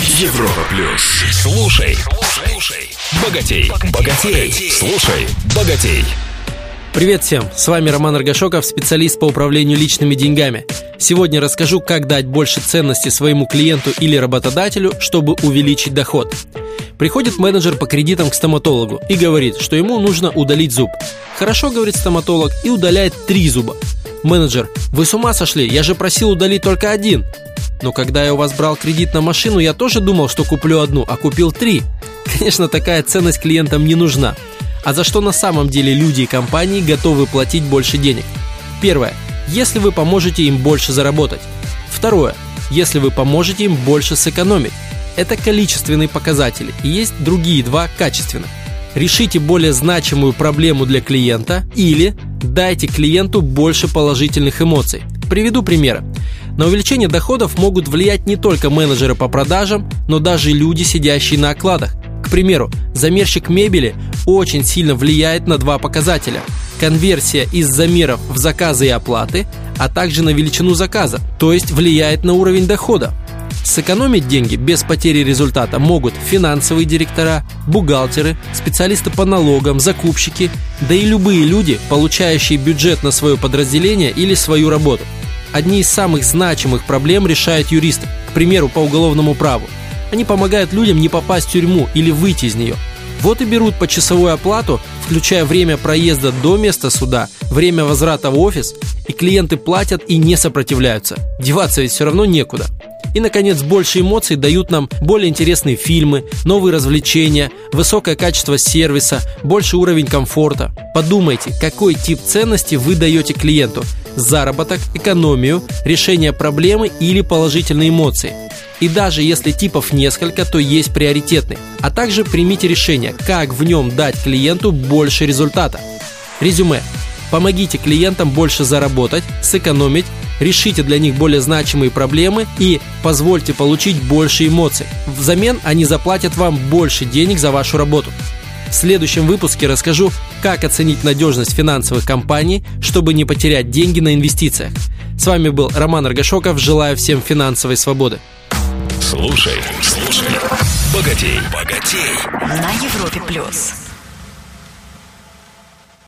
Европа плюс. Слушай, слушай, богатей, богатей, слушай, богатей. Привет всем, с вами Роман Аргашоков, специалист по управлению личными деньгами. Сегодня расскажу, как дать больше ценности своему клиенту или работодателю, чтобы увеличить доход. Приходит менеджер по кредитам к стоматологу и говорит, что ему нужно удалить зуб. Хорошо, говорит стоматолог, и удаляет три зуба. Менеджер, вы с ума сошли, я же просил удалить только один. Но когда я у вас брал кредит на машину, я тоже думал, что куплю одну, а купил три. Конечно, такая ценность клиентам не нужна. А за что на самом деле люди и компании готовы платить больше денег? Первое. Если вы поможете им больше заработать. Второе. Если вы поможете им больше сэкономить. Это количественные показатели. И есть другие два качественных. Решите более значимую проблему для клиента или дайте клиенту больше положительных эмоций. Приведу примеры. На увеличение доходов могут влиять не только менеджеры по продажам, но даже люди, сидящие на окладах. К примеру, замерщик мебели очень сильно влияет на два показателя. Конверсия из замеров в заказы и оплаты, а также на величину заказа, то есть влияет на уровень дохода. Сэкономить деньги без потери результата могут финансовые директора, бухгалтеры, специалисты по налогам, закупщики, да и любые люди, получающие бюджет на свое подразделение или свою работу одни из самых значимых проблем решают юристы, к примеру, по уголовному праву. Они помогают людям не попасть в тюрьму или выйти из нее. Вот и берут почасовую оплату, включая время проезда до места суда, время возврата в офис, и клиенты платят и не сопротивляются. Деваться ведь все равно некуда. И, наконец, больше эмоций дают нам более интересные фильмы, новые развлечения, высокое качество сервиса, больше уровень комфорта. Подумайте, какой тип ценности вы даете клиенту – заработок, экономию, решение проблемы или положительные эмоции. И даже если типов несколько, то есть приоритетный. А также примите решение, как в нем дать клиенту больше результата. Резюме. Помогите клиентам больше заработать, сэкономить, решите для них более значимые проблемы и позвольте получить больше эмоций. Взамен они заплатят вам больше денег за вашу работу. В следующем выпуске расскажу, как оценить надежность финансовых компаний, чтобы не потерять деньги на инвестициях. С вами был Роман Аргашоков. Желаю всем финансовой свободы. Слушай, слушай, богатей, богатей. На Европе плюс.